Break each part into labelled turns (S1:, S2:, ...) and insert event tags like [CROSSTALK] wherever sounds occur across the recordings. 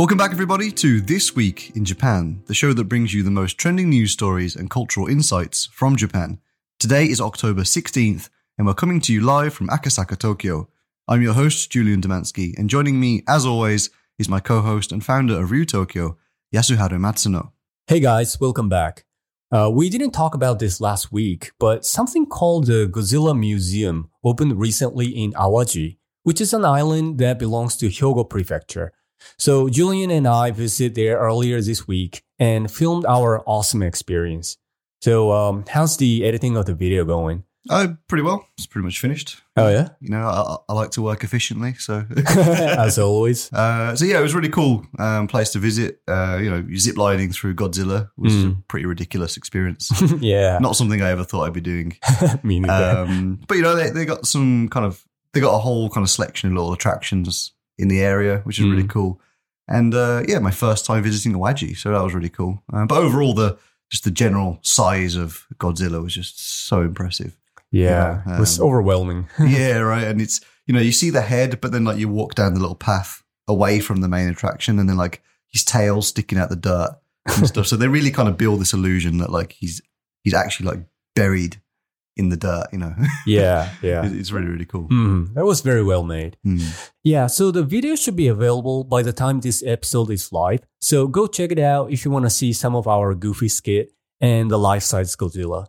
S1: Welcome back, everybody, to This Week in Japan, the show that brings you the most trending news stories and cultural insights from Japan. Today is October 16th, and we're coming to you live from Akasaka, Tokyo. I'm your host, Julian Demansky, and joining me, as always, is my co host and founder of Ryu Tokyo, Yasuharu Matsuno.
S2: Hey guys, welcome back. Uh, we didn't talk about this last week, but something called the Godzilla Museum opened recently in Awaji, which is an island that belongs to Hyogo Prefecture. So Julian and I visited there earlier this week and filmed our awesome experience. So um, how's the editing of the video going?
S1: Oh, pretty well. It's pretty much finished.
S2: Oh yeah,
S1: You know, I, I like to work efficiently, so. [LAUGHS]
S2: as always.
S1: Uh, so yeah, it was really cool um, place to visit. Uh, you know, zip lining through Godzilla was a
S2: Mm.
S1: pretty ridiculous experience. [LAUGHS]
S2: yeah,
S1: Not something I ever thought I'd be doing. [LAUGHS]
S2: me neither.
S1: Um, but you know, they, they got some kind of they got a whole kind of selection of little attractions in the area, which is really
S2: Mm.
S1: cool. And uh, yeah, my first time visiting the Awaji, so that was really cool. Uh, but overall, the just the general size of Godzilla was just so impressive.
S2: Yeah,
S1: yeah,
S2: it was
S1: um,
S2: overwhelming. [LAUGHS]
S1: yeah, right. And it's you know you see the head, but then like you walk down the little path away from the main attraction, and then like his tail sticking out the dirt and stuff. So they really kind of build this illusion that like he's he's actually like buried in the dirt. You know, [LAUGHS]
S2: yeah, yeah.
S1: It- it's really really cool.
S2: Mhm, That was very well made.
S1: Mm.
S2: Yeah, so the video should be available by the time this episode is live. So go check it out if you want to see some of our goofy skit and the life size Godzilla.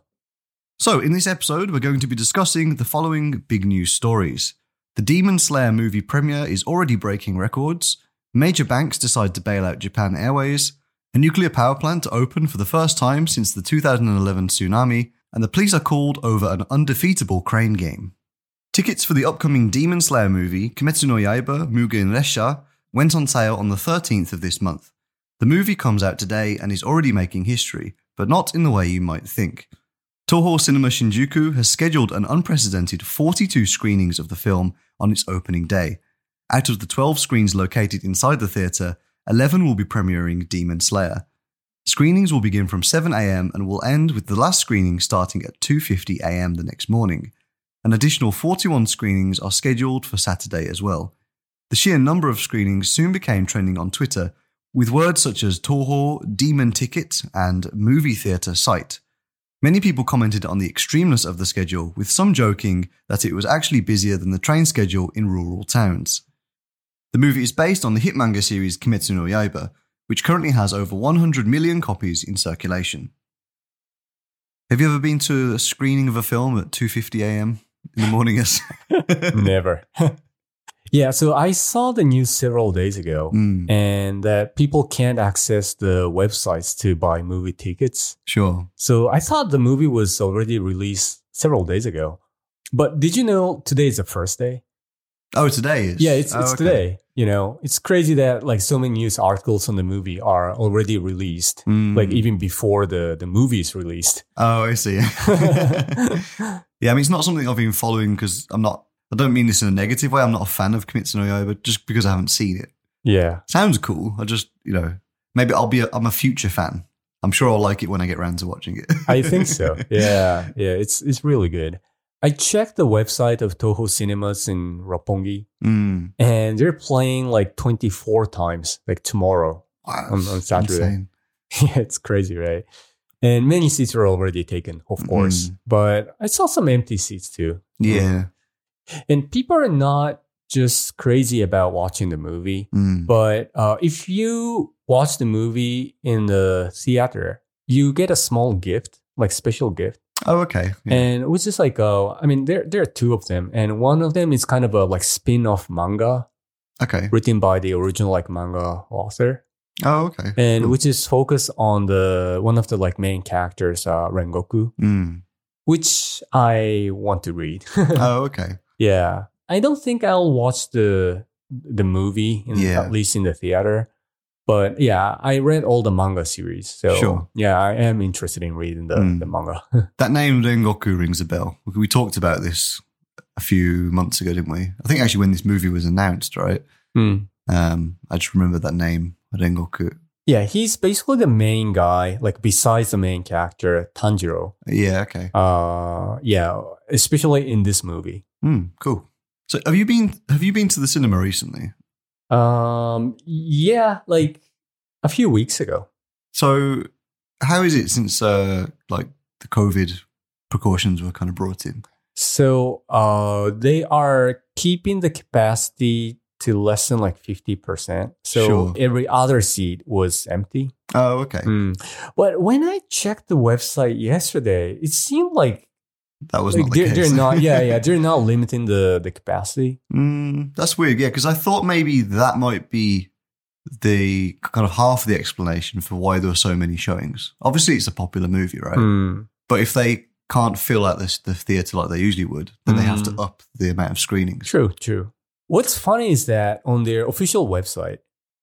S1: So in this episode, we're going to be discussing the following big news stories. The Demon Slayer movie premiere is already breaking records. Major banks decide to bail out Japan Airways. A nuclear power plant to open for the first time since the 2011 tsunami, and the police are called over an undefeatable crane game. Tickets for the upcoming Demon Slayer movie, Kimetsu no Yaiba Mugen Resha, went on sale on the 13th of this month. The movie comes out today and is already making history, but not in the way you might think. Toho Cinema Shinjuku has scheduled an unprecedented 42 screenings of the film on its opening day. Out of the 12 screens located inside the theatre, 11 will be premiering Demon Slayer. Screenings will begin from 7am and will end with the last screening starting at 2:50am the next morning. An additional 41 screenings are scheduled for Saturday as well. The sheer number of screenings soon became trending on Twitter, with words such as Toho, Demon Ticket, and Movie Theatre Site. Many people commented on the extremeness of the schedule, with some joking that it was actually busier than the train schedule in rural towns. The movie is based on the hit manga series Kimetsu no Yaiba, which currently has over 100 million copies in circulation. Have you ever been to a screening of a film at 2:50 a.m. in the morning? [LAUGHS]
S2: Never. [LAUGHS] yeah, so I saw the news several days ago
S1: Mm,
S2: and that people can't access the websites to buy movie tickets.
S1: sure.
S2: So I thought the movie was already released several days ago. But did you know today is the first day?
S1: Oh, today is.
S2: Yeah, it's,
S1: Oh, okay.
S2: today. You know, it's crazy that like so many news articles on the movie are already released,
S1: Mm.
S2: like even before the, the movie is released.
S1: Oh, I see. [LAUGHS] [LAUGHS] yeah, I mean, it's not something I've been following because I'm not. I don't mean this in a negative way. I'm not a fan of Kimetsu no Yaiba just because I haven't seen it.
S2: yeah.
S1: Sounds cool. I just, you know, maybe I'll be. A, I'm a future fan. I'm sure I'll like it when I get around to watching it.
S2: I think so. [LAUGHS] Yeah, yeah, it's it's really good. I checked the website of Toho Cinemas in Roppongi,
S1: Mm.
S2: and they're playing like 24 times, like tomorrow.
S1: Wow,
S2: On- on Saturday.
S1: insane. [LAUGHS]
S2: yeah, it's crazy, right? And many seats were already taken, of course.
S1: Mm.
S2: But I saw some empty seats too.
S1: Yeah.
S2: And people are not just crazy about watching the movie,
S1: Mm.
S2: but uh, if you watch the movie in the theater, you get a small gift, like special gift.
S1: Oh, okay. Yeah.
S2: And it was just like, uh, I mean, there there are two of them, and one of them is kind of a like spin-off manga
S1: okay.
S2: written by the original like manga author,
S1: Oh, okay.
S2: and
S1: Cool.
S2: which is focused on the one of the like main characters, uh, Rengoku,
S1: Mm.
S2: which I want to read. [LAUGHS]
S1: Oh, okay.
S2: Yeah, I don't think I'll watch the the movie, in,
S1: Yeah.
S2: at least in the theater. But yeah, I read all the manga series, so
S1: Sure.
S2: yeah, I am interested in reading the,
S1: Mm.
S2: the manga. [LAUGHS]
S1: That name Rengoku rings a bell. We talked about this a few months ago, didn't we? I think actually when this movie was announced, right?
S2: Hmm.
S1: Um, I just remember that name, Rengoku.
S2: Yeah, he's basically the main guy, like besides the main character, Tanjiro.
S1: Yeah, okay.
S2: Uh yeah, especially in this movie.
S1: Hmm, cool. So have you been have you been to the cinema recently?
S2: Um yeah, like a few weeks ago.
S1: So how is it since uh like the COVID precautions were kind of brought in?
S2: So uh they are keeping the capacity to less than like 50%. So
S1: Sure.
S2: every other seat was empty.
S1: Oh, okay.
S2: Mm. But when I checked the website yesterday, it seemed like,
S1: That was
S2: like
S1: not the
S2: they're,
S1: case.
S2: they're not yeah, yeah, [LAUGHS] they're not limiting the the capacity.
S1: Mm, that's weird, yeah, because I thought maybe that might be the kind of half of the explanation for why there were so many showings. Obviously, it's a popular movie, right?
S2: Mm.
S1: But if they can't fill out this, the theatre like they usually would, then they have to
S2: Mm.
S1: up the amount of screenings.
S2: True, true. What's funny is that on their official website,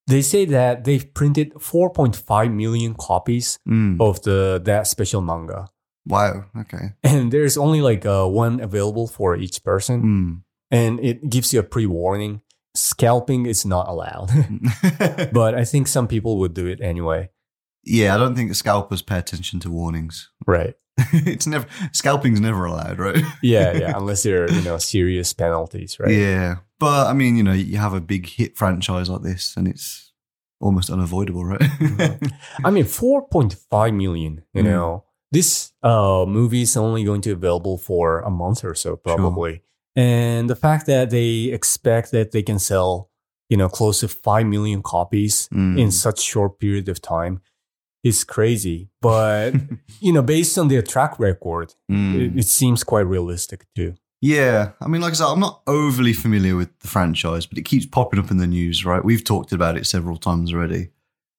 S2: they say that they've printed 4.5 million copies
S1: Mm.
S2: of the that special manga,
S1: Wow. Okay.
S2: and there's only like uh, one available for each person,
S1: Mm.
S2: and it gives you a pre-warning. Scalping is not allowed, [LAUGHS] but I think some people would do it anyway.
S1: Yeah, I don't think scalpers pay attention to warnings. [LAUGHS]
S2: Right.
S1: it's never scalping's never allowed, right? [LAUGHS]
S2: Yeah, yeah. Unless there are you know serious penalties, right?
S1: Yeah, but I mean, you know, you have a big hit franchise like this, and it's almost unavoidable, right?
S2: I mean, 4.5 million, you
S1: Mm.
S2: know, this uh, movie is only going to be available for a month or so, probably. And the fact that they expect that they can sell, you know, close to 5 million copies
S1: Mm.
S2: in such short period of time is crazy. But, [LAUGHS] you know, based on their track record,
S1: Mm.
S2: it, it seems quite realistic too.
S1: Yeah, I mean, like I said, I'm not overly familiar with the franchise, but it keeps popping up in the news, right? We've talked about it several times already.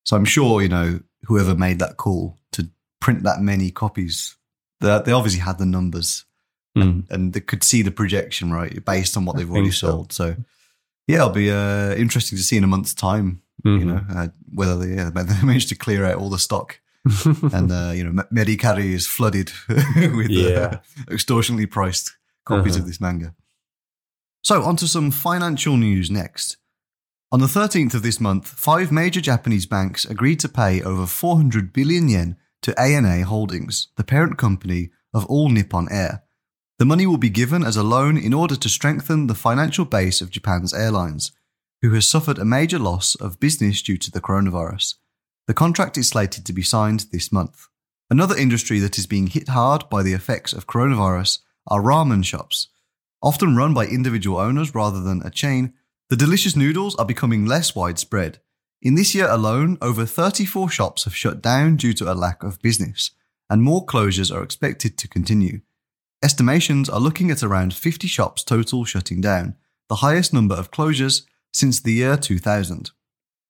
S1: So I'm sure, you know, whoever made that call to print that many copies, they, they obviously had the numbers
S2: Mm.
S1: and they could see the projection, right, based on what they've already
S2: think so.
S1: sold. So, yeah, it'll be uh, interesting to see in a month's time, you
S2: Mhm.
S1: know, uh, whether they, [LAUGHS] yeah, they managed to clear out all the stock. [LAUGHS] and uh, you know, Me- Mercari is flooded [LAUGHS] with
S2: Yeah.
S1: uh, extortionately priced copies
S2: Uh-huh.
S1: of this manga. So, on to some financial news next. On the 13th of this month, five major Japanese banks agreed to pay over 400 billion yen to ANA Holdings, the parent company of All Nippon Air. The money will be given as a loan in order to strengthen the financial base of Japan's airlines, who has suffered a major loss of business due to the coronavirus. The contract is slated to be signed this month. Another industry that is being hit hard by the effects of coronavirus are ramen shops. Often run by individual owners rather than a chain, the delicious noodles are becoming less widespread. In this year alone, over 34 shops have shut down due to a lack of business, and more closures are expected to continue. Estimations are looking at around 50 shops total shutting down, the highest number of closures since the year 2000.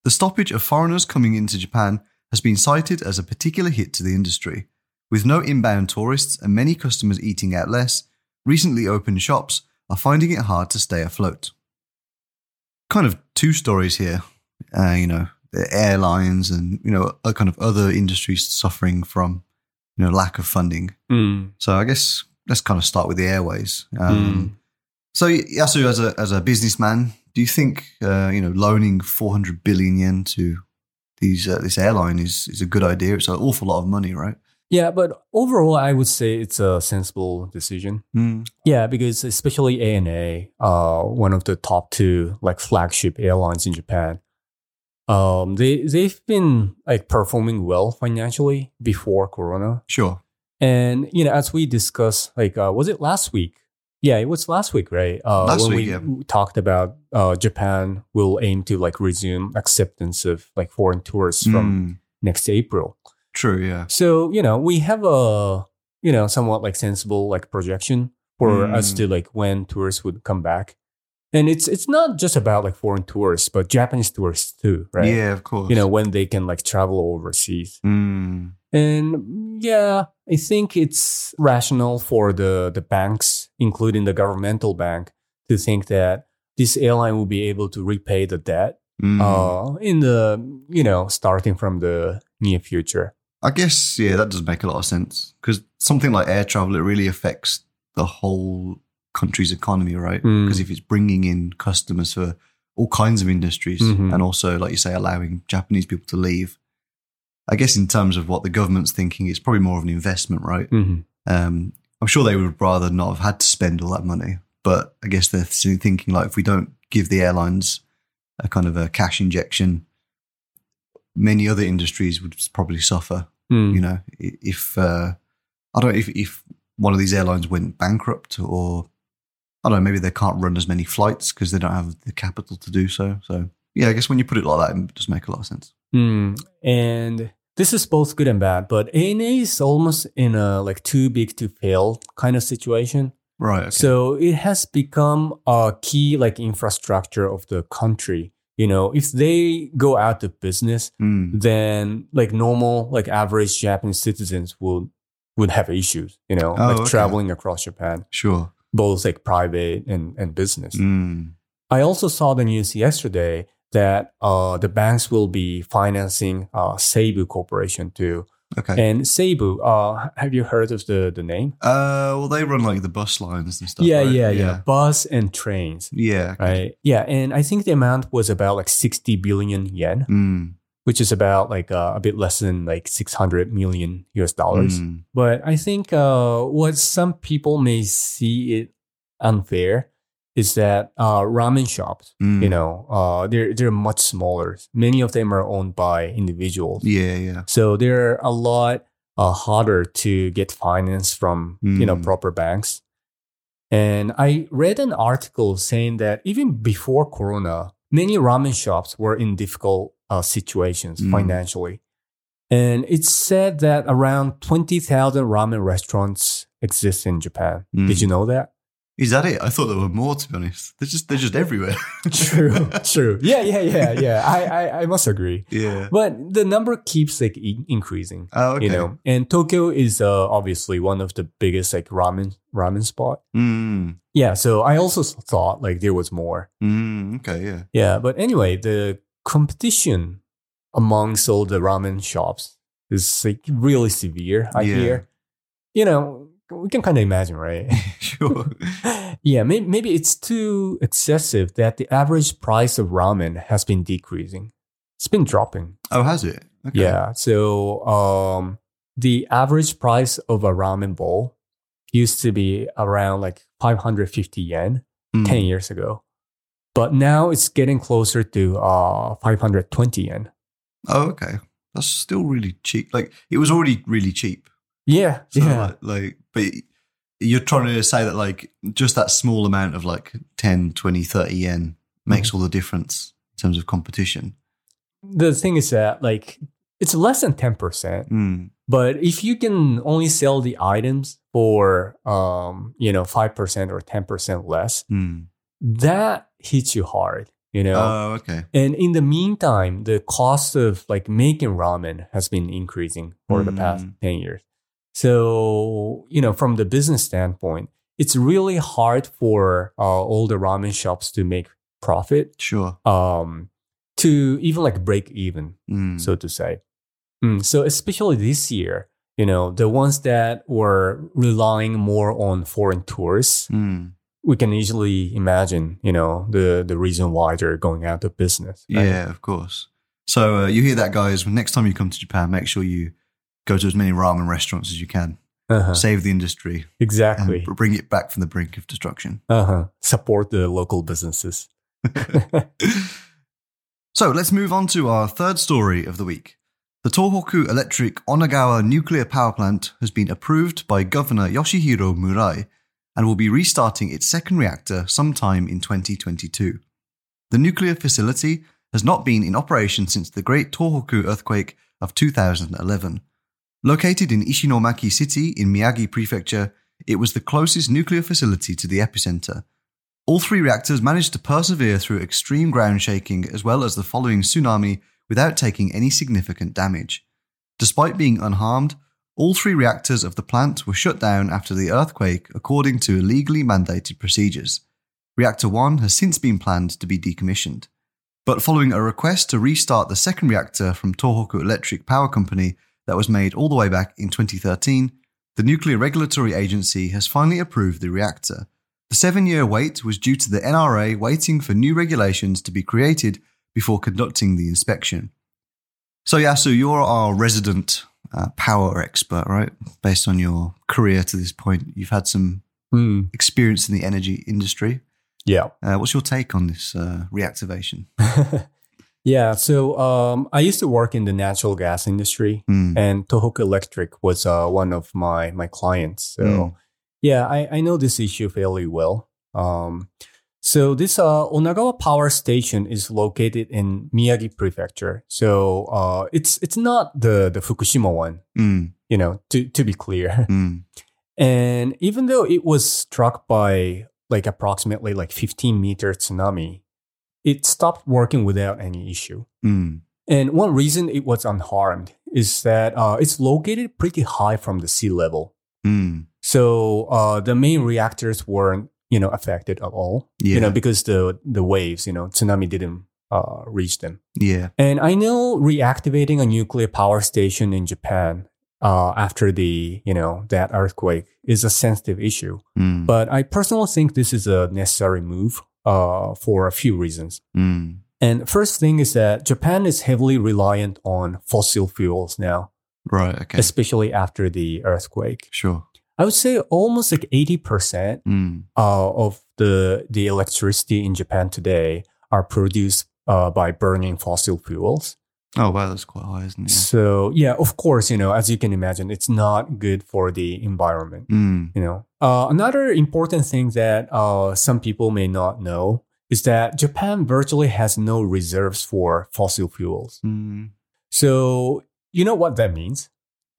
S1: The stoppage of foreigners coming into Japan has been cited as a particular hit to the industry. With no inbound tourists and many customers eating out less, recently opened shops are finding it hard to stay afloat. Kind of two stories here, uh, you know, the airlines and, you know, a kind of other industries suffering from, you know, lack of funding.
S2: Mm.
S1: So I guess let's kind of start with the airways. Um, So Yasu, as a as a businessman, do you think uh, you know loaning 400 billion yen to these uh, this airline is is a good idea? It's an awful lot of money, right?
S2: Yeah, but overall, I would say it's a sensible decision.
S1: Mm.
S2: Yeah, because especially ANA, uh, one of the top two like flagship airlines in Japan, um, they they've been like performing well financially before Corona,
S1: Sure.
S2: and you know as we discussed, like uh, was it last week? Yeah, it was last week, right? Uh,
S1: Last
S2: when
S1: week,
S2: we
S1: yeah.
S2: talked about uh, Japan will aim to like resume acceptance of like foreign tourists from
S1: Mm.
S2: next April.
S1: True. Yeah.
S2: So, you know, we have a, you know, somewhat like sensible like projection for
S1: Mm.
S2: us to like when tourists would come back. And it's it's not just about like foreign tourists, but Japanese tourists too, right?
S1: Yeah. Of course.
S2: You know, when they can like travel overseas.
S1: Mm.
S2: And yeah, I think it's rational for the the banks, including the governmental bank, to think that this airline will be able to repay the debt
S1: Mm.
S2: uh in the, you know, starting from the near future.
S1: I guess yeah, that does make a lot of sense because something like air travel it really affects the whole country's economy, right?
S2: Mm.
S1: Because if it's bringing in customers for all kinds of industries
S2: Mhm.
S1: and also, like you say, allowing Japanese people to leave, I guess in terms of what the government's thinking, it's probably more of an investment, right?
S2: hmm
S1: Um, I'm sure they would rather not have had to spend all that money, but I guess they're thinking like if we don't give the airlines a kind of a cash injection, many other industries would probably suffer.
S2: Mm.
S1: You know, if uh, I don't know if if one of these airlines went bankrupt or I don't know, maybe they can't run as many flights because they don't have the capital to do so. So yeah, I guess when you put it like that, it does make a lot of sense.
S2: Mm, and this is both good and bad, but ANA is almost in a like too big to fail kind of situation.
S1: Right. Okay.
S2: So it has become a key like infrastructure of the country. You know, if they go out of business,
S1: Mm,
S2: then like normal, like average Japanese citizens would would have issues. You know,
S1: Oh,
S2: like
S1: okay.
S2: traveling across Japan,
S1: sure.
S2: Both like private and and business.
S1: Mm,
S2: I also saw the news yesterday that uh, the banks will be financing uh, Seibu Corporation too.
S1: okay.
S2: And Seibu, uh, have you heard of the, the name?
S1: Uh, well, they run like the bus lines and stuff.
S2: yeah,
S1: right?
S2: yeah, yeah, Bus and trains,
S1: yeah. okay.
S2: right? Yeah, and I think the amount was about like 60 billion yen,
S1: Mm,
S2: which is about like uh, a bit less than like 600 million US dollars.
S1: mm,
S2: But I think uh, what some people may see it unfair is that uh, ramen shops,
S1: mm.
S2: you know, uh, they're they're much smaller. Many of them are owned by individuals,
S1: Yeah, yeah.
S2: so they're a lot uh, harder to get finance from you know
S1: Mm.
S2: proper banks. And I read an article saying that even before Corona, many ramen shops were in difficult uh, situations
S1: Mm.
S2: financially. And it's said that around 20,000 ramen restaurants exist in Japan.
S1: Mm.
S2: Did you know that?
S1: Is that it? I thought there were more. To be honest, they're just they're just everywhere. [LAUGHS]
S2: True, true. Yeah, yeah, yeah, [LAUGHS] yeah. I, I, I must agree.
S1: yeah.
S2: But the number keeps like increasing.
S1: Oh, okay.
S2: You know, and Tokyo is uh, obviously one of the biggest like ramen ramen spot.
S1: Mm,
S2: Yeah, so I also thought like there was more.
S1: mm, okay. Yeah.
S2: Yeah, but anyway, the competition amongst all the ramen shops is like really severe. I
S1: Yeah.
S2: hear. You know, we can kind of imagine, right? [LAUGHS]
S1: sure. [LAUGHS]
S2: yeah, maybe, maybe it's too excessive that the average price of ramen has been decreasing. It's been dropping.
S1: Oh, has it? Okay.
S2: Yeah. So um, the average price of a ramen bowl used to be around like 550 yen
S1: Mm.
S2: 10 years ago. But now it's getting closer to uh, 520 yen.
S1: Oh, okay. That's still really cheap. Like it was already really cheap.
S2: Yeah.
S1: So
S2: yeah.
S1: like, like, but you're trying to say that like just that small amount of like 10, 20, 30 yen makes
S2: Mm-hmm.
S1: all the difference in terms of competition.
S2: the thing is that like it's less than 10%.
S1: Mm.
S2: But if you can only sell the items for um, you know, 5% or 10% less,
S1: Mm.
S2: That hits you hard, you know.
S1: Oh, okay.
S2: And in the meantime, the cost of like making ramen has been increasing for the past
S1: Mm.
S2: 10 years. So, you know, from the business standpoint, it's really hard for uh, all the ramen shops to make profit,
S1: Sure.
S2: um, to even like break even,
S1: Mm.
S2: so to say. Mm, so, especially this year, you know, the ones that were relying more on foreign tourists,
S1: Mm.
S2: We can easily imagine, you know, the, the reason why they're going out of business. right?
S1: Yeah, of course. So uh, you hear that, guys. Next time you come to Japan, make sure you go to as many ramen restaurants as you can.
S2: Uh-huh.
S1: Save the industry
S2: Exactly.
S1: bring it back from the brink of destruction.
S2: Uh-huh. Support the local businesses. [LAUGHS] [LAUGHS]
S1: So let's move on to our third story of the week. The Tohoku Electric Onagawa nuclear power plant has been approved by Governor Yoshihiro Murai and will be restarting its second reactor sometime in 2022. The nuclear facility has not been in operation since the Great Tohoku earthquake of 2011. Located in Ishinomaki City in Miyagi Prefecture, it was the closest nuclear facility to the epicenter. All three reactors managed to persevere through extreme ground shaking as well as the following tsunami without taking any significant damage. Despite being unharmed, all three reactors of the plant were shut down after the earthquake according to legally mandated procedures. Reactor 1 has since been planned to be decommissioned. But following a request to restart the second reactor from Tohoku Electric Power Company that was made all the way back in 2013, the Nuclear Regulatory Agency has finally approved the reactor. The seven year wait was due to the NRA waiting for new regulations to be created before conducting the inspection. So Yasu, you're our resident uh, power expert, right? Based on your career to this point, you've had some
S2: Hmm.
S1: experience in the energy industry.
S2: Yeah.
S1: Uh, what's your take on this uh, reactivation? [LAUGHS]
S2: yeah. So um, I used to work in the natural gas industry,
S1: Mm.
S2: and Tohoku Electric was uh, one of my my clients. So
S1: Mm.
S2: yeah, I, I know this issue fairly well. Um, so this uh, Onagawa Power Station is located in Miyagi Prefecture. So uh, it's it's not the the Fukushima one.
S1: Mm.
S2: You know, to to be clear. [LAUGHS]
S1: Mm.
S2: And even though it was struck by like approximately like 15 meter tsunami, it stopped working without any issue.
S1: Mm.
S2: And one reason it was unharmed is that uh, it's located pretty high from the sea level.
S1: Mm.
S2: So uh, the main reactors weren't, you know, affected at all.
S1: Yeah.
S2: You know, because the the waves, you know, tsunami didn't uh, reach them.
S1: Yeah.
S2: And I know reactivating a nuclear power station in Japan uh, after the, you know, that earthquake is a sensitive issue.
S1: Mm.
S2: But I personally think this is a necessary move uh, for a few reasons.
S1: Mm.
S2: And first thing is that Japan is heavily reliant on fossil fuels now,
S1: Right. Okay.
S2: especially after the earthquake.
S1: Sure.
S2: I would say almost like 80%
S1: Mm.
S2: uh, of the, the electricity in Japan today are produced uh, by burning fossil fuels.
S1: Oh wow, that's quite high, isn't it?
S2: So yeah, of course, you know, as you can imagine, it's not good for the environment.
S1: Mm.
S2: You know, uh, another important thing that uh, some people may not know is that Japan virtually has no reserves for fossil fuels.
S1: Mm.
S2: So you know what that means?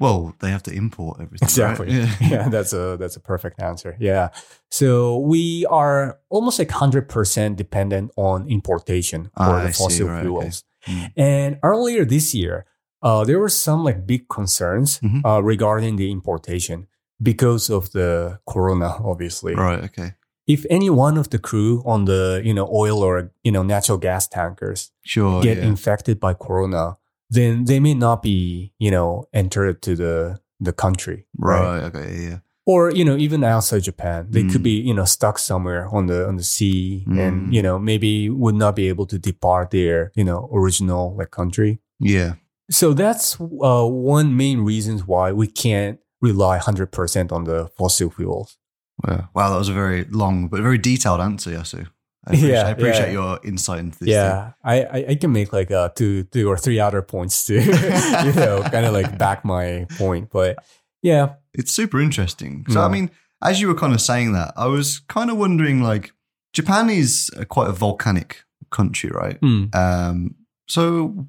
S1: Well, they have to import everything.
S2: Exactly.
S1: Right? Yeah. [LAUGHS]
S2: yeah, that's a that's a perfect answer. Yeah. So we are almost like hundred percent dependent on importation for
S1: Ah,
S2: the
S1: I see.
S2: fossil
S1: Right, okay.
S2: fuels.
S1: Mm.
S2: And earlier this year, uh, there were some like big concerns
S1: Mhm.
S2: uh, regarding the importation because of the corona, obviously.
S1: Right. Okay.
S2: If any one of the crew on the you know oil or you know natural gas tankers
S1: Sure.
S2: get
S1: yeah.
S2: infected by corona, then they may not be you know entered to the the country,
S1: right. Okay. Yeah.
S2: Or you know even outside Japan, they could
S1: Mm.
S2: be you know stuck somewhere on the on the sea,
S1: Mm.
S2: and you know maybe would not be able to depart their you know original like country.
S1: Yeah.
S2: So that's uh, one main reasons why we can't rely 100% on the fossil fuels.
S1: Wow. Wow. That was a very long but very detailed answer, Yasu. I appreciate,
S2: Yeah,
S1: I appreciate
S2: yeah.
S1: your insight into this.
S2: yeah, I, I, I can make like uh, two, two or three other points to, [LAUGHS] you know, kind of like back my point. But yeah.
S1: It's super interesting. So, I mean, as you were kind of saying that, I was kind of wondering like, Japan is a, quite a volcanic country, right?
S2: mm,
S1: Um, so,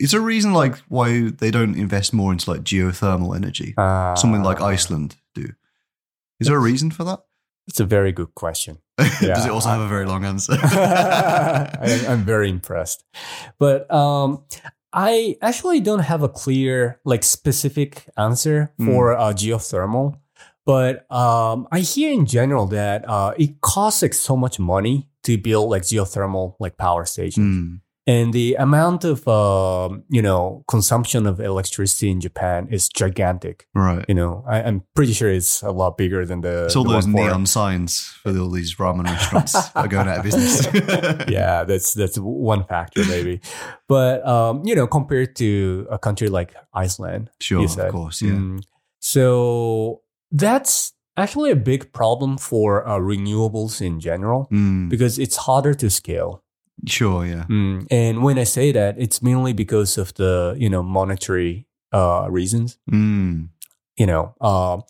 S1: is there a reason like why they don't invest more into like geothermal energy?
S2: uh,
S1: Something like Iceland do. Is there a reason for that?
S2: It's a very good question. [LAUGHS]
S1: Does it also have a very long answer? [LAUGHS] [LAUGHS]
S2: I, I'm very impressed. But um, I actually don't have a clear, like, specific answer
S1: Hmm.
S2: for uh, geothermal. But um, I hear in general that uh, it costs like so much money to build like geothermal like power stations,
S1: Mm,
S2: and the amount of um, you know consumption of electricity in Japan is gigantic.
S1: right.
S2: You know, I, I'm pretty sure it's a lot bigger than the.
S1: It's all
S2: the
S1: those neon signs for all these ramen restaurants are going out of business. [LAUGHS]
S2: yeah, that's that's one factor maybe, but um, you know, compared to a country like Iceland,
S1: Sure, of course, yeah.
S2: Mm, so that's actually a big problem for uh, renewables in general
S1: Mm,
S2: because it's harder to scale.
S1: Sure, yeah.
S2: Mm, and when I say that, it's mainly because of the you know monetary uh, reasons.
S1: Mm,
S2: You know, uh,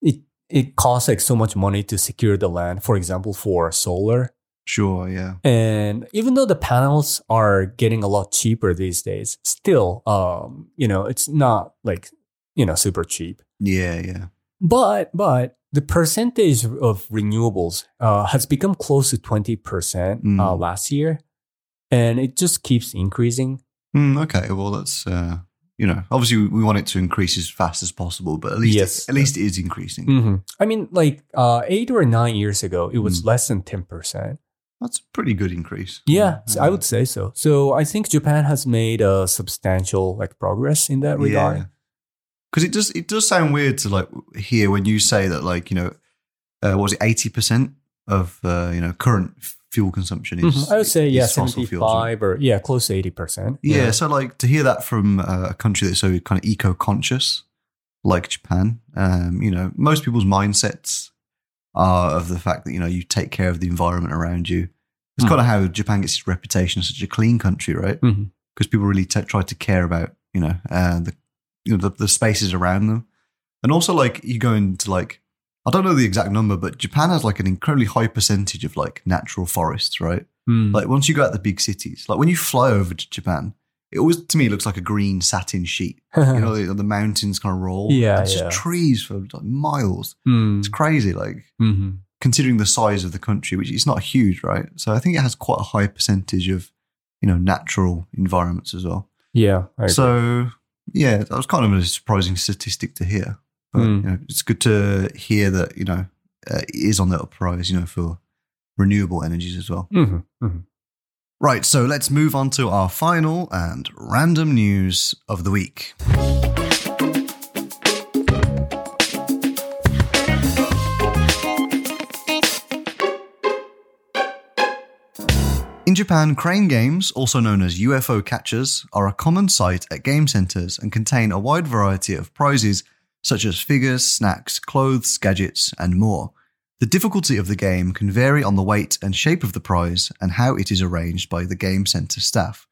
S2: it it costs like so much money to secure the land. For example, for solar.
S1: sure, yeah.
S2: And even though the panels are getting a lot cheaper these days, still, um, you know, it's not like, you know, super cheap.
S1: Yeah, yeah.
S2: But, but the percentage of renewables uh, has become close to 20% uh,
S1: Mm.
S2: last year. And it just keeps increasing.
S1: Mm, okay, well, that's, uh, you know, obviously we- want it to increase as fast as possible, but at least,
S2: Yes.
S1: at least it is increasing.
S2: hmm I mean, like uh, eight or nine years ago, it was
S1: Mm.
S2: less than 10%.
S1: That's a pretty good increase.
S2: Yeah, so I would say so. So I think Japan has made a substantial like progress in that regard.
S1: Because it does, it does sound weird to like hear when you say that, like, you know, uh, what was it eighty percent of uh, you know current fuel consumption is.
S2: Mhm. I would say yeah, seventy five or yeah, close to eighty percent.
S1: Yeah, so like to hear that from uh, a country that's so kind of eco-conscious, like Japan, um, you know, most people's mindsets are of the fact that you know you take care of the environment around you. It's
S2: Mm.
S1: kind of how Japan gets its reputation as such a clean country, right? Because people really t- try to care about you know uh, the you know the, the spaces around them, and also like you go into like I don't know the exact number, but Japan has like an incredibly high percentage of like natural forests, right?
S2: Mm.
S1: Like once you go out the big cities, like when you fly over to Japan, it always to me looks like a green satin sheet. [LAUGHS] You know, the, the mountains kind of roll.
S2: Yeah,
S1: it's
S2: yeah.
S1: just trees for like miles.
S2: Mm.
S1: It's crazy, like
S2: Mhm.
S1: considering the size of the country, which is not huge, right? So I think it has quite a high percentage of you know natural environments as well.
S2: Yeah.
S1: So yeah, that was kind of a surprising statistic to hear. But
S2: Mm.
S1: you know, it's good to hear that you know uh, it is on the uprise, you know, for renewable energies as well.
S2: Mhm. Mhm.
S1: Right, so let's move on to our final and random news of the week. In Japan, crane games, also known as UFO catchers, are a common sight at game centers and contain a wide variety of prizes such as figures, snacks, clothes, gadgets, and more. The difficulty of the game can vary on the weight and shape of the prize and how it is arranged by the game center staff.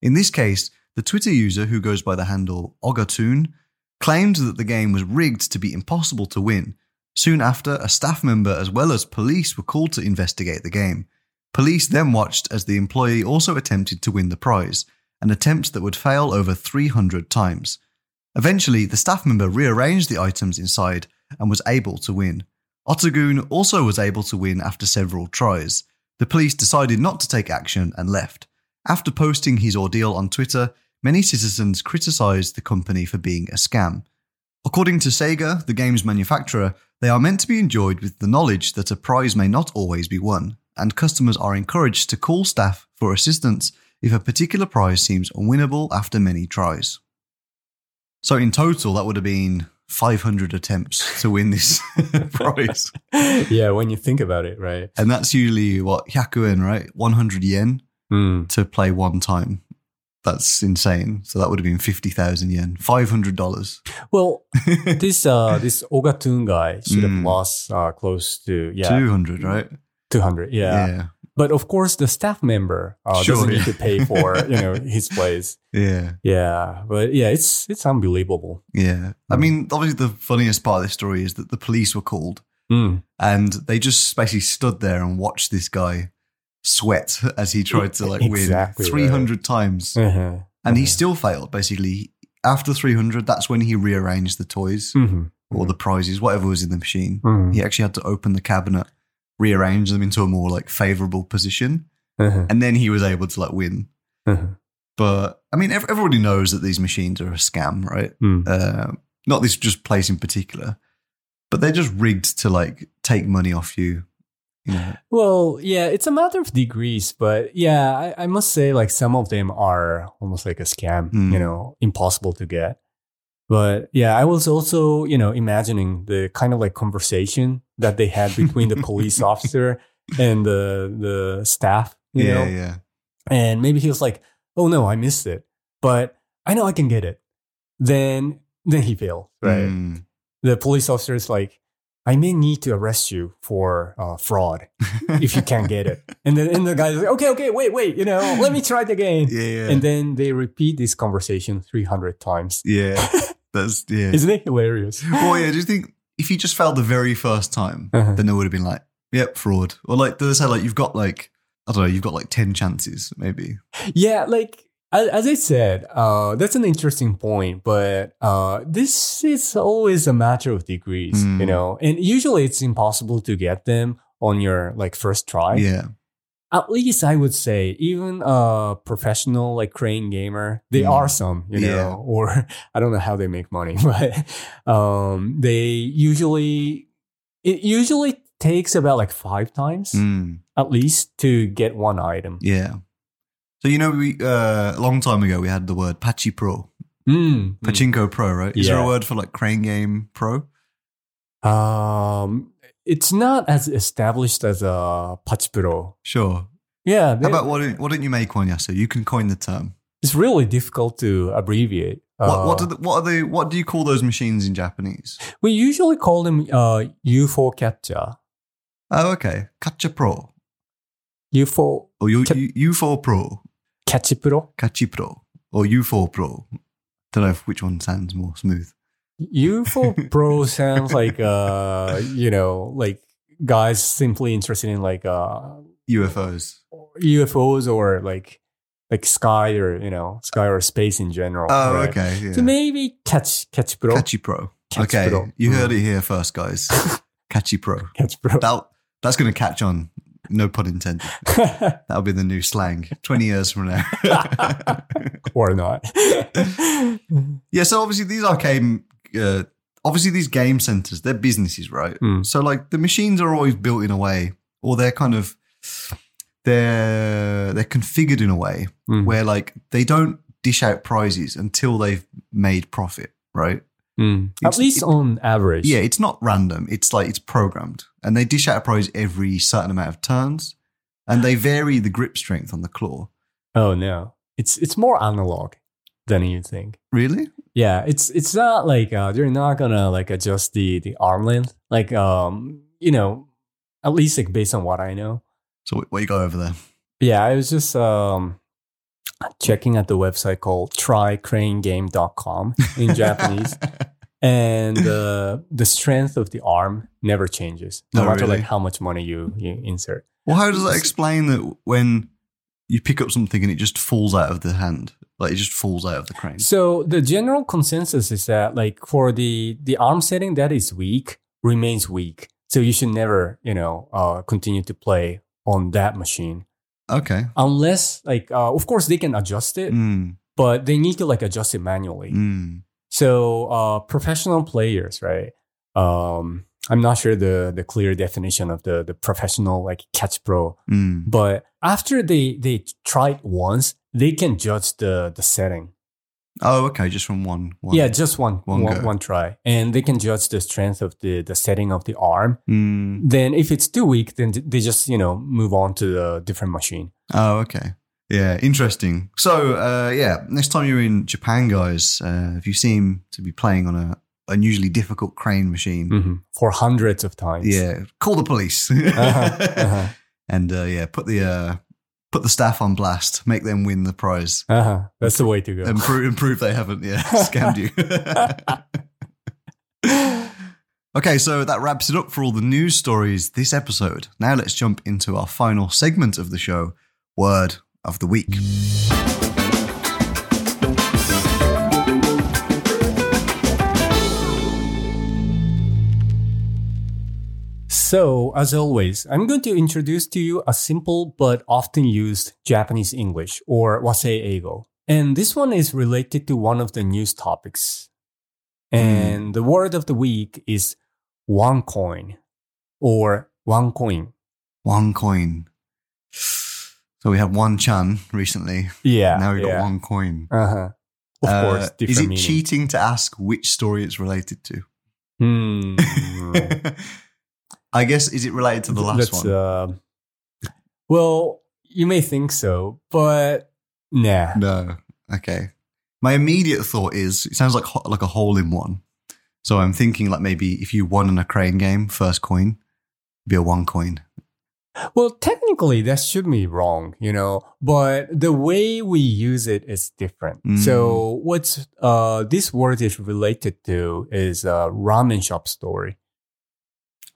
S1: In this case, the Twitter user who goes by the handle Ogatoon claimed that the game was rigged to be impossible to win. Soon after, a staff member as well as police were called to investigate the game. Police then watched as the employee also attempted to win the prize, an attempt that would fail over 300 times. Eventually, the staff member rearranged the items inside and was able to win. Otagoon also was able to win after several tries. The police decided not to take action and left. After posting his ordeal on Twitter, many citizens criticized the company for being a scam. According to Sega, the game's manufacturer, they are meant to be enjoyed with the knowledge that a prize may not always be won, and customers are encouraged to call staff for assistance if a particular prize seems unwinnable after many tries. So, in total, that would have been 500 attempts to win this [LAUGHS] prize.
S2: yeah, when you think about it, right?
S1: And that's usually what, hyakuen, right? 100 yen
S2: Mm.
S1: to play one time. That's insane. So that would have been 50,000 yen, $500.
S2: Well, [LAUGHS] this uh this Ogatoon guy should have
S1: Mm.
S2: lost uh close to yeah
S1: 200, right?
S2: two hundred. Yeah. But of course, the staff member uh,
S1: Sure,
S2: doesn't
S1: yeah.
S2: need to pay for you know [LAUGHS] his place.
S1: Yeah.
S2: Yeah, but yeah, it's it's unbelievable.
S1: Yeah. I
S2: Mm.
S1: mean, obviously, the funniest part of this story is that the police were called
S2: Mm.
S1: and they just basically stood there and watched this guy sweat as he tried to like
S2: Exactly
S1: win 300 times.
S2: Uh-huh.
S1: And he
S2: Uh-huh.
S1: still failed, basically. After 300, that's when he rearranged the toys
S2: Mhm.
S1: or the prizes, whatever was in the machine.
S2: Mhm.
S1: He actually had to open the cabinet, rearrange them into a more like favorable position,
S2: Uh-huh.
S1: and then he was able to like win.
S2: Uh-huh.
S1: But I mean, everybody knows that these machines are a scam, right?
S2: Mm.
S1: Uh, not this just place in particular, but they're just rigged to like take money off you. You know,
S2: Well, yeah, it's a matter of degrees, but yeah, I, I must say, like some of them are almost like a scam,
S1: Mm.
S2: you know, impossible to get. But yeah, I was also, you know, imagining the kind of like conversation that they had between the [LAUGHS] police officer and the the staff, you
S1: yeah,
S2: know,
S1: yeah,
S2: and maybe he was like, "Oh no, I missed it, but I know I can get it." Then then he failed, right?
S1: Mm.
S2: The police officer is like, "I may need to arrest you for uh, fraud." [LAUGHS] if you can't get it. And then and the guy's like, okay, okay, wait, wait, you know, let me try it again.
S1: yeah, yeah,
S2: And then they repeat this conversation 300 times.
S1: yeah. [LAUGHS] That's yeah.
S2: Isn't it hilarious? [LAUGHS]
S1: well, yeah. Do you think if you just failed the very first time,
S2: Uh-huh.
S1: then they would have been like, "Yep, fraud," or like they say, like you've got like I don't know, you've got like ten chances, maybe.
S2: Yeah, like as, as I said, uh, that's an interesting point, but uh, this is always a matter of degrees,
S1: Mm.
S2: you know, and usually it's impossible to get them on your like first try.
S1: Yeah,
S2: At least I would say, even a professional like crane gamer, they
S1: Mm.
S2: are some, you know,
S1: Yeah.
S2: or [LAUGHS] I don't know how they make money, [LAUGHS] but um, they usually it usually takes about like five times
S1: Mm,
S2: at least to get one item.
S1: yeah. So you know, we uh, a long time ago we had the word Pachi Pro,
S2: Mm.
S1: Pachinko Pro, right? Is there a word for like crane game pro?
S2: Um, it's not as established as a Pachipro.
S1: Sure.
S2: Yeah,
S1: How about why don't, why don't you make one, Yasu? You can coin the term.
S2: it's really difficult to abbreviate.
S1: What, what,
S2: Uh,
S1: do the, what are they? What do you call those machines in Japanese?
S2: we usually call them uh, UFO catcher.
S1: Oh, okay. Catcher Pro
S2: UFO
S1: or U,
S2: Ca-
S1: U, U4 Pro,
S2: Catchipro.
S1: Kachi Pro or U4 Pro. Don't know which one sounds more smooth.
S2: UFO Pro sounds like uh, you know, like guys simply interested in like uh
S1: UFOs.
S2: UFOs or like like sky or you know sky or space in general.
S1: Oh,
S2: right?
S1: okay. Yeah.
S2: So maybe catch catch pro.
S1: Kachi Pro.
S2: Catch
S1: okay,
S2: Pro.
S1: you heard
S2: Mm.
S1: it here first, guys. [LAUGHS] Kachi Pro.
S2: Catch pro.
S1: That that's going to catch on. No pun intended. [LAUGHS] That'll be the new slang. Twenty years from now. [LAUGHS]
S2: or not.
S1: yeah. So obviously these arcade, uh, obviously these game centers, they're businesses, right?
S2: Mm.
S1: So like the machines are always built in a way, or they're kind of they're they're configured in a way
S2: Mm.
S1: where like they don't dish out prizes until they've made profit, right?
S2: Mm. At least
S1: it-
S2: on average.
S1: Yeah, it's not random. It's like it's programmed, and they dish out a prize every certain amount of turns, and they vary the grip strength on the claw.
S2: Oh no, it's it's more analog than you think.
S1: Really?
S2: Yeah, it's it's not like uh, they're not gonna like adjust the the arm length. Like um, you know, at least like based on what I know.
S1: So what, you got over there?
S2: Yeah, I was just um checking at the website called trycranegame.com in Japanese. [LAUGHS] And uh, the strength of the arm never changes, no
S1: Oh,
S2: matter
S1: really?
S2: like how much money you, you insert.
S1: Well, how does that explain that when you pick up something and it just falls out of the hand, like it just falls out of the crane?
S2: So the general consensus is that like for the the arm setting that is weak remains weak. So you should never, you know, uh, continue to play on that machine
S1: Okay.
S2: unless like uh, of course they can adjust it,
S1: Mm,
S2: but they need to like adjust it manually.
S1: mm.
S2: So uh, professional players, right? Um, I'm not sure the the clear definition of the the professional like catch pro,
S1: Mm.
S2: but after they they try it once, they can judge the the setting.
S1: Oh, okay. Just from one. one.
S2: Yeah, just one
S1: One
S2: one, one try, and they can judge the strength of the the setting of the arm.
S1: Mm.
S2: Then if it's too weak, then they just you know move on to the different machine.
S1: Oh, okay. Yeah, interesting. So, uh, yeah, next time you're in Japan, guys, uh, if you seem to be playing on a unusually difficult crane machine,
S2: Mhm. for hundreds of times.
S1: yeah, call the police [LAUGHS]
S2: Uh-huh, uh-huh,
S1: and uh, yeah, put the uh, put the staff on blast, make them win the prize,
S2: uh-huh. That's the way to go.
S1: and prove, and prove they haven't yeah [LAUGHS] scammed you. [LAUGHS] Okay, so that wraps it up for all the news stories this episode. Now let's jump into our final segment of the show Word of the Week.
S2: So, as always, I'm going to introduce to you a simple but often used Japanese English or wasei eigo. And this one is related to one of the news topics. And the word of the week is one coin or one coin.
S1: One coin. So we had one chan recently.
S2: Yeah.
S1: now we got
S2: yeah.
S1: one coin.
S2: Uh-huh. Of
S1: Uh,
S2: course, different
S1: is it
S2: meaning.
S1: cheating to ask which story it's related to?
S2: Hmm. [LAUGHS]
S1: I guess is it related to the last
S2: That's,
S1: one?
S2: Uh, well, you may think so, but nah.
S1: no. Okay. My immediate thought is it sounds like ho- like a hole in one. So I'm thinking like maybe if you won in a crane game, first coin, be a one coin.
S2: Well, technically, that should be wrong, you know, but the way we use it is different.
S1: Mm.
S2: So, what's uh, this word is related to is a ramen shop story.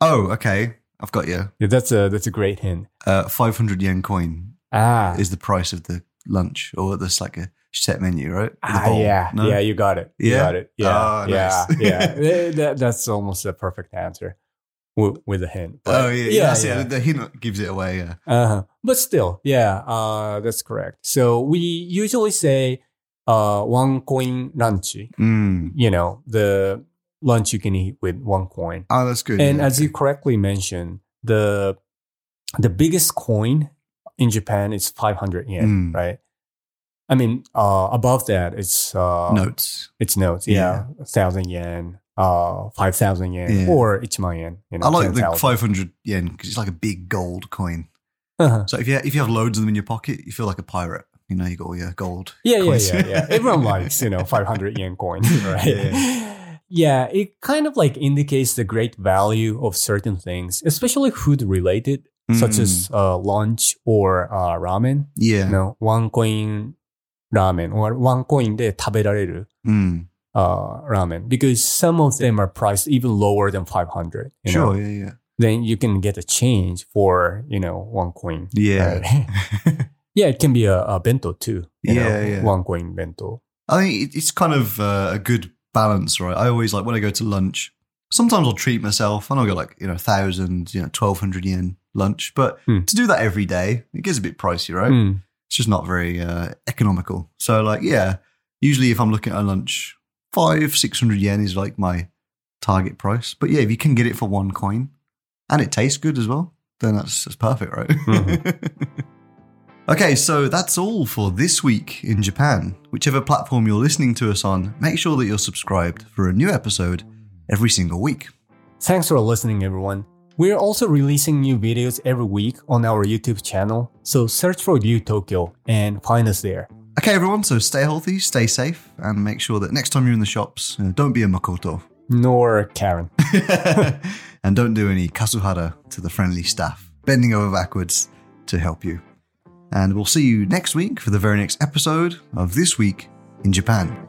S1: Oh, okay. I've got you.
S2: Yeah, that's a that's a great hint.
S1: Uh, 500 yen coin
S2: Ah,
S1: is the price of the lunch, or there's like a set menu, right?
S2: Ah yeah,
S1: No?
S2: yeah, you got it. You got it. Yeah,
S1: Oh,
S2: yeah,
S1: nice. [LAUGHS]
S2: yeah. That, that's almost a perfect answer with, with a hint. But
S1: Oh yeah, yeah.
S2: Yeah.
S1: it. The hint gives it away. Yeah.
S2: Uh-huh. But still, yeah, uh, that's correct. So we usually say uh, one coin lunch.
S1: Mm.
S2: You know, the lunch you can eat with one coin.
S1: Oh, that's good.
S2: And
S1: yeah,
S2: as
S1: okay.
S2: you correctly mentioned, the the biggest coin in Japan is 500 yen,
S1: Mm.
S2: right? I mean, uh, above that, it's uh,
S1: notes.
S2: it's notes. Yeah, a thousand yen, uh, 5,000 yen
S1: Yeah.
S2: or 1万 yen. You know,
S1: I like the 500 yen because it's like a big gold coin.
S2: Uh-huh.
S1: So if you if you have loads of them in your pocket, you feel like a pirate. You know, you got all your gold.
S2: Yeah, yeah, yeah, yeah. Everyone likes, you know, 500 yen coin, [LAUGHS] [LAUGHS] right?
S1: Yeah.
S2: Yeah, it kind of like indicates the great value of certain things, especially food related,
S1: mm.
S2: such as mm. uh, lunch or uh, ramen.
S1: Yeah.
S2: You know, one coin ramen or one coin de taberareru
S1: mm.
S2: uh, ramen because some of them are priced even lower than 500. You
S1: sure,
S2: know?
S1: yeah, yeah.
S2: Then you can get a change for, you know, one coin.
S1: Yeah.
S2: Right? [LAUGHS] yeah, it can be a, a bento too. Yeah, know,
S1: yeah.
S2: One coin bento.
S1: I think it's kind of uh, a good balance, right? I always like when I go to lunch. Sometimes I'll treat myself, and I'll go like you know thousand, you know twelve hundred yen lunch. But
S2: Hmm.
S1: to do that every day, it gets a bit pricey, right?
S2: Mm.
S1: It's just not very uh, economical. So like, yeah, usually if I'm looking at a lunch, five six hundred yen is like my target price. But yeah, if you can get it for one coin, and it tastes good as well, then that's, that's perfect, right? [LAUGHS] okay, so that's all for this week in Japan. Whichever platform you're listening to us on, make sure that you're subscribed for a new episode every single week.
S2: Thanks for listening, everyone. We're also releasing new videos every week on our YouTube channel, so search for View Tokyo and find us there.
S1: Okay, everyone, so stay healthy, stay safe, and make sure that next time you're in the shops, uh, don't be a Makoto.
S2: Nor Karen. [LAUGHS] [LAUGHS]
S1: and don't do any kasuhara to the friendly staff, bending over backwards to help you. And we'll see you next week for the very next episode of This Week in Japan.